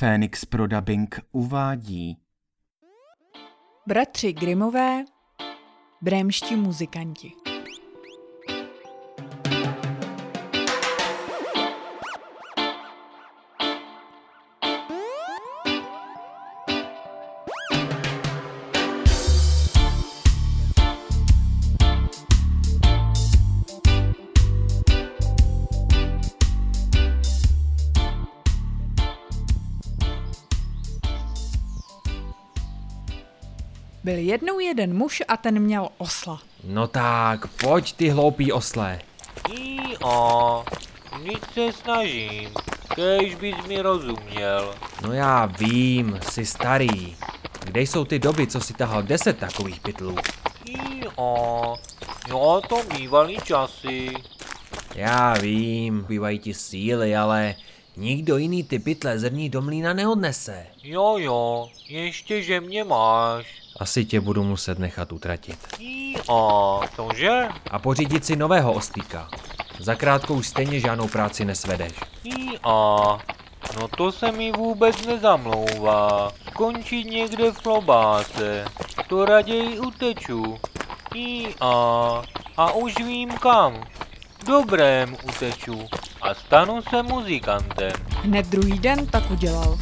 Fénix pro dubbing uvádí Bratři Grimové, brémští muzikanti. Byl jednou jeden muž a ten měl osla. No tak, pojď ty hloupý oslé. I a, nic se snažím, kež bys mi rozuměl. No já vím, jsi starý. Kde jsou ty doby, co si tahal deset takových pytlů? I a, no to mývaly časy. Já vím, bývají ti síly, ale nikdo jiný ty pytle zrní do mlína neodnese. Jo jo, ještě že mě máš. Asi tě budu muset nechat utratit. I a, cože? A pořídit si nového oslíka. Zakrátko už stejně žádnou práci nesvedeš. I a, no to se mi vůbec nezamlouvá. Skončit někde v klobáse, to raději uteču. I a, a už vím kam. Dobrém uteču a stanu se muzikantem. Hned druhý den tak udělal.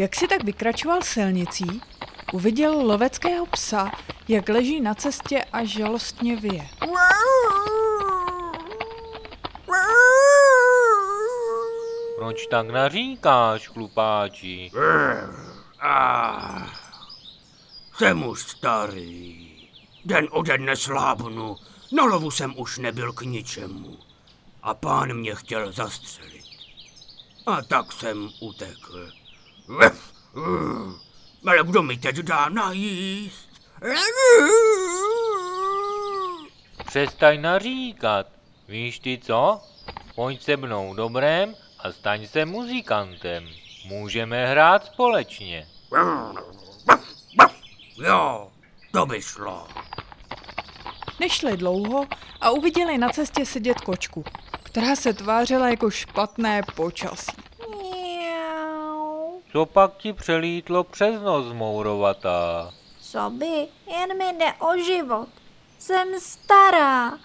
Jak si tak vykračoval silnicí, uviděl loveckého psa, jak leží na cestě a žalostně vyje. Proč tak naříkáš, chlupáči? Ah, jsem už starý. Den ode dne slábnu. Na lovu jsem už nebyl k ničemu. A pán mě chtěl zastřelit. A tak jsem utekl. Ale kdo mi teď dá najíst? Přestaň naříkat. Víš ty co? Pojď se mnou dobrém a staň se muzikantem. Můžeme hrát společně. Jo, to by šlo. Nešli dlouho a uviděli na cestě sedět kočku, která se tvářila jako špatné počasí. Co pak ti přelítlo přes nos, mourovatá? Co by? Jen mi jde o život. Jsem stará,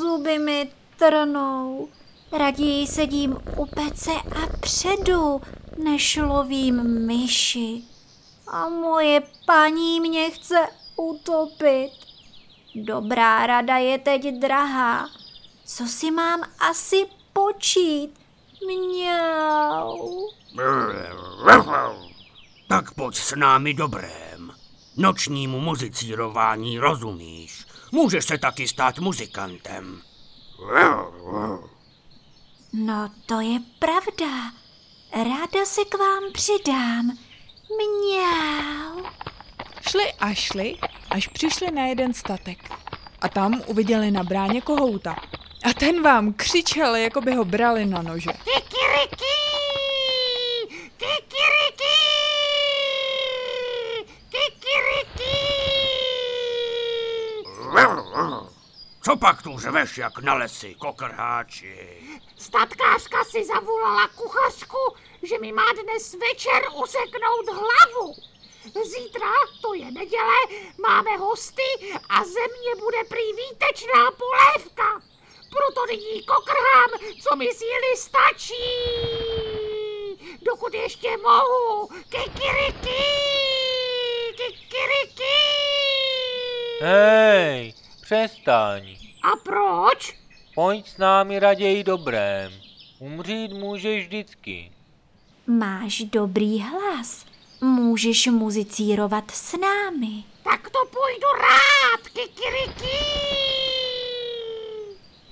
zuby mi trnou. Raději sedím u pece a předu, než lovím myši. A moje paní mě chce utopit. Dobrá rada je teď drahá. Co si mám asi počít? Mňau. Tak pojď s námi dobrém. Nočnímu muzicírování rozumíš. Můžeš se taky stát muzikantem. No to je pravda. Ráda se k vám přidám. Mňau. Šli a šli, až přišli na jeden statek. A tam uviděli na bráně kohouta. A ten vám křičel, jako by ho brali na nože. Kikiriki! Kikiriki! Kikiriki! Co pak tu řveš jak na lesy, kokrháči? Statkářka si zavolala kuchařku, že mi má dnes večer useknout hlavu. Zítra, to je neděle, máme hosty a ze mě bude prý výtečná polévka. Proto nyní kokrhám, co mi síly stačí. Dokud ještě mohu. Kikiriki! Kikiriki! Hej, přestaň. A proč? Pojď s námi raději dobrém. Umřít můžeš vždycky. Máš dobrý hlas. Můžeš muzicírovat s námi. Tak to půjdu rád, kikiriki!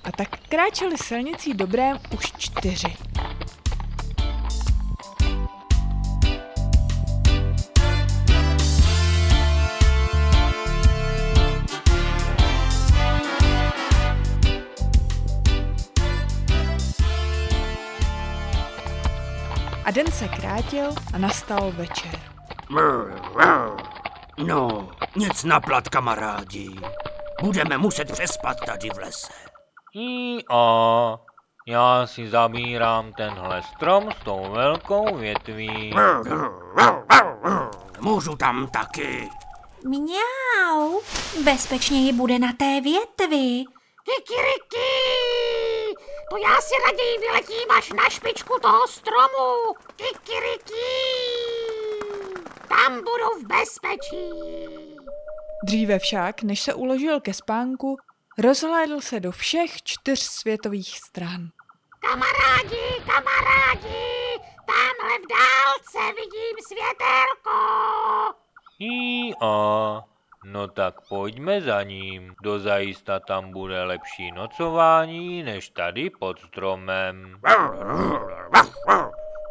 A tak kráčeli silnicí dobrém už čtyři. A den se krátil a nastal večer. No, nic na plat, kamarádi. Budeme muset přespat tady v lese. I a já si zabírám tenhle strom s tou velkou větví. Můžu tam taky. Mňau, bezpečněji bude na té větvi. Kikiriki! To já si raději vyletím až na špičku toho stromu. Kikiriki! Tam budu v bezpečí. Dříve však, než se uložil ke spánku, rozhlédl se do všech čtyř světových stran. Kamarádi, kamarádi, tamhle v dálce vidím světelko. I a no tak pojďme za ním. Dozajista tam bude lepší nocování než tady pod stromem.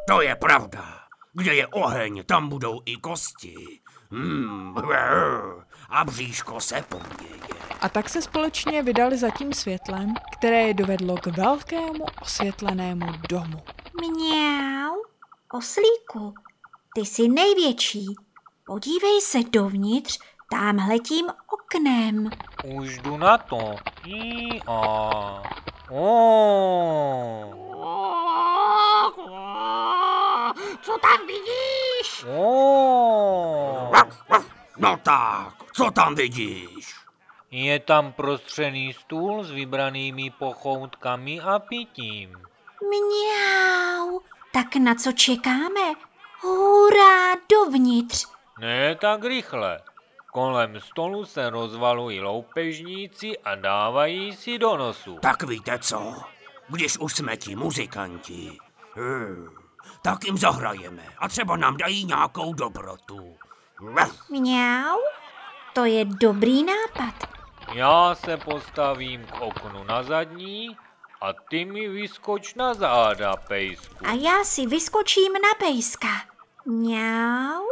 To je pravda. Kde je oheň, tam budou i kosti. Hmm, a bříško se poměje. A tak se společně vydali za tím světlem, které je dovedlo k velkému osvětlenému domu. Mňau, oslíku, ty jsi největší. Podívej se dovnitř, tamhle tím oknem. Už jdu na to. I a o, Co tam vidíš? o. No tak, co tam vidíš? Je tam prostřený stůl s vybranými pochoutkami a pitím. Mňau, tak na co čekáme? Hurá, dovnitř. Ne tak rychle. Kolem stolu se rozvalují loupežníci a dávají si do nosu. Tak víte co? Když už jsme ti muzikanti, hmm, tak jim zahrajeme a třeba nám dají nějakou dobrotu. Mňau, to je dobrý nápad. Já se postavím k oknu na zadní a ty mi vyskoč na záda, pejsku. A já si vyskočím na pejska. Mňau,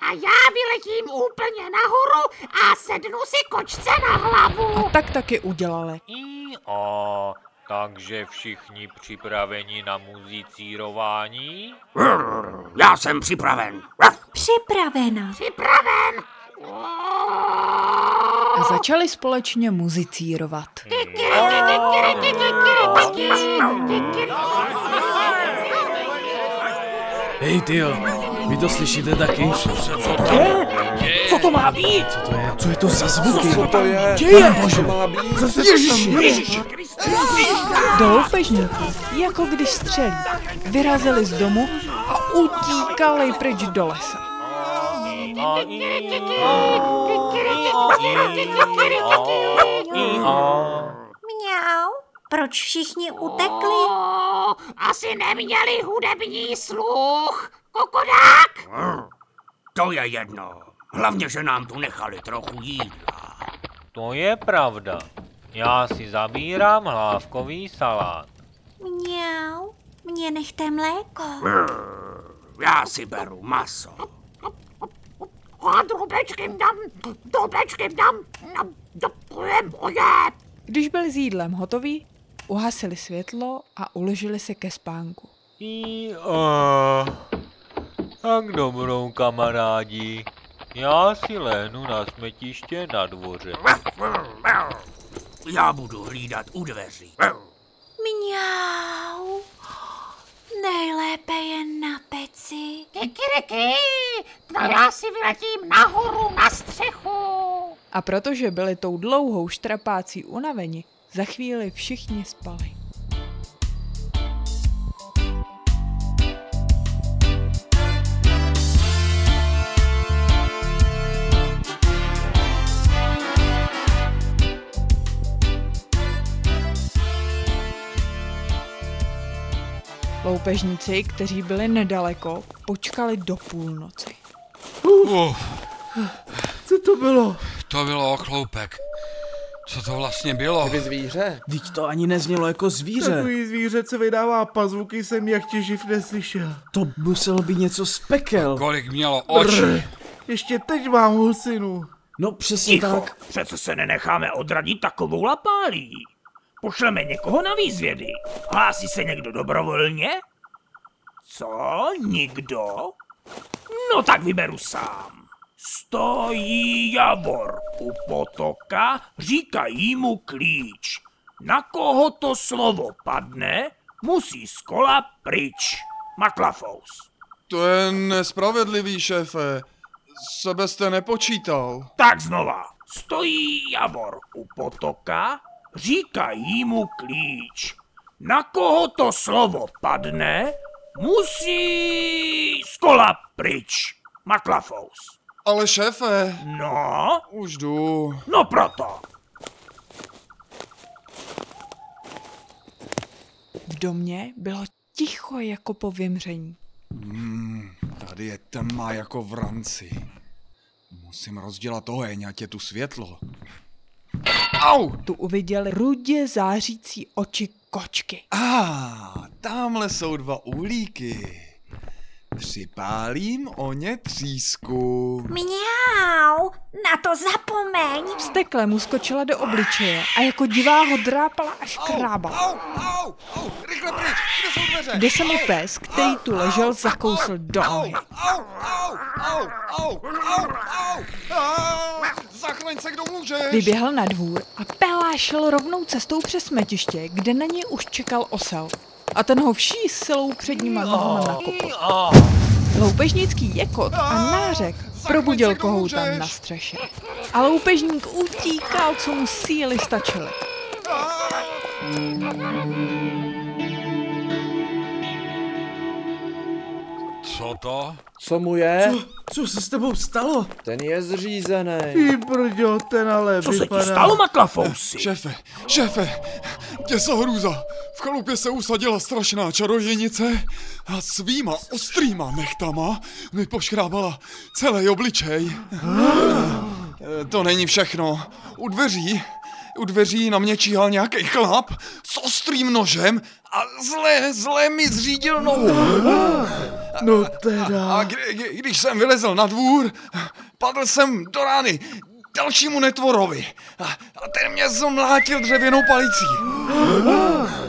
A já vyletím úplně nahoru a sednu si kočce na hlavu. A tak taky udělali. I a takže všichni připraveni na muzicírování? Já jsem připraven. Připravena. Připraven. A začali společně muzicírovat. Hej, tyjo, vy to slyšíte taky? Co to má být? Co je to za zvuky? Co to je? Děje, bože! Ježiši, Do loupežníků, jako když střelí, vyrazili z domu a utíkali pryč do lesa. Mňau, proč všichni utekli? Asi neměli hudební sluch. Kokodák! To je jedno. Hlavně, že nám tu nechali trochu jídla. To je pravda. Já si zabírám hlávkový salát. Mňau, mě nechte mléko. Já si beru maso. A drobečky dám, drobečky dám. No, to je moje. Když byli s jídlem hotoví, uhasili světlo a uložili se ke spánku. I a. Tak dobrou, kamarádi. Já si lehnu na smetiště na dvoře. Já budu hlídat u dveří. Mňau, nejlépe je na peci. Kikiriki, to já si vyletím nahoru na střechu. A protože byli tou dlouhou štrapácí unaveni, za chvíli všichni spali. Loupežníci, kteří byli nedaleko, počkali do půlnoci. Co to bylo? To bylo chloupek. Co to vlastně bylo? Kdyby zvíře? Vždyť to ani neznělo jako zvíře. Takový zvíře, co vydává pazvuky, jsem jak tě živ neslyšel. To muselo být něco z pekel. Kolik mělo očí? Ještě teď mám husinu. No přesně Ticho, tak. přece se nenecháme odradit takovou lapálí. Pošleme někoho na výzvědy. Hlásí se někdo dobrovolně? Co? Nikdo? No tak vyberu sám. Stojí Javor u potoka, říkají mu klíč. Na koho to slovo padne, musí z kola pryč. Maklafous. To je nespravedlivý, šéfe. Sebe jste nepočítal. Tak znova. Stojí Javor u potoka, říkají mu klíč. Na koho to slovo padne, musí z kola pryč. Maklafous. Ale šéfe, No, už jdu. no proto. V domě bylo ticho jako po vymření. Tady je tma jako v ranci. Musím rozdělat oheň, ať je tu světlo. Au! Tu uviděli rudě zářící oči kočky. A, ah, tamhle jsou dva uhlíky. Připálím o ně třísku. Mňau, na to zapomeň. Vztekle mu skočila do obličeje a jako divá ho drápala až krábala. Au, au, au, rychle pryč, kde jsou dveře? Kde se mu pes, který tu ležel, zakousl do nohy. Au, au, au, au, au, au. Ah, Zachraň se, kdo může. Vyběhl na dvůr a Pelá šel rovnou cestou přes smetiště, kde na něj už čekal osel. A ten ho vší silou předníma nohama nakopl. Loupežnický jekot a nářek probudil kohouta na střeše. A loupežník utíkal, co mu síly stačily. Co to? Co mu je? Co se s tebou stalo? Ten je zřízený. Ty brďo, ten ale Co se ti vypadá... stalo, Maklafousy? Šéfe, šéfe, děsa hrůza. V chalupě se usadila strašná čarodějnice a svýma ostrýma nechtama mi poškrábala celý obličej. Eh, To není všechno. U dveří, u dveří na mě číhal nějaký chlap s ostrým nožem a zle, zle mi zřídil nohu. No teda... A kdy, kdy, když jsem vylezl na dvůr, padl jsem do rány dalšímu netvorovi. A, a ten mě zmlátil dřevěnou palicí.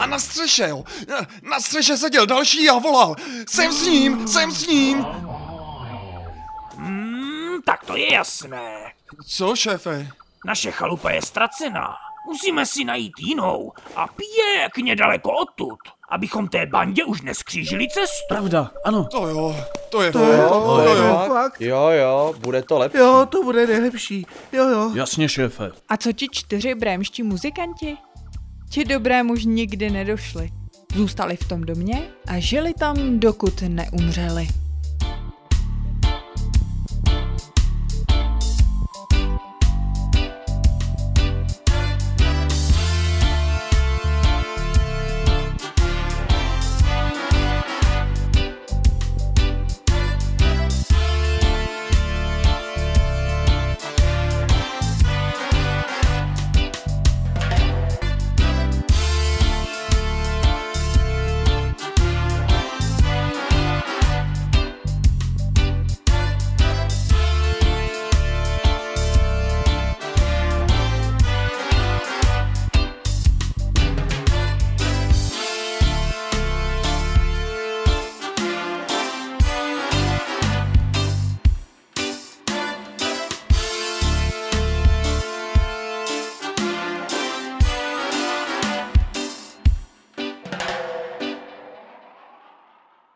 A na střeše, jo, na- střeše seděl další a volal, jsem s ním, jsem s ním. Hmm, tak to je jasné. Co, šéfe? Naše chalupa je ztracená. Musíme si najít jinou a pěkně daleko odtud, abychom té bandě už neskřížili cestu. Pravda, ano. To jo, to je To fakt. Jo, to je je fakt? fakt. Jo, jo, bude to lepší. Jo, to bude nejlepší. Jo, jo. Jasně, šéfe. A co ti čtyři brémští muzikanti? Ti dobrému už nikdy nedošli. Zůstali v tom domě a žili tam, dokud neumřeli.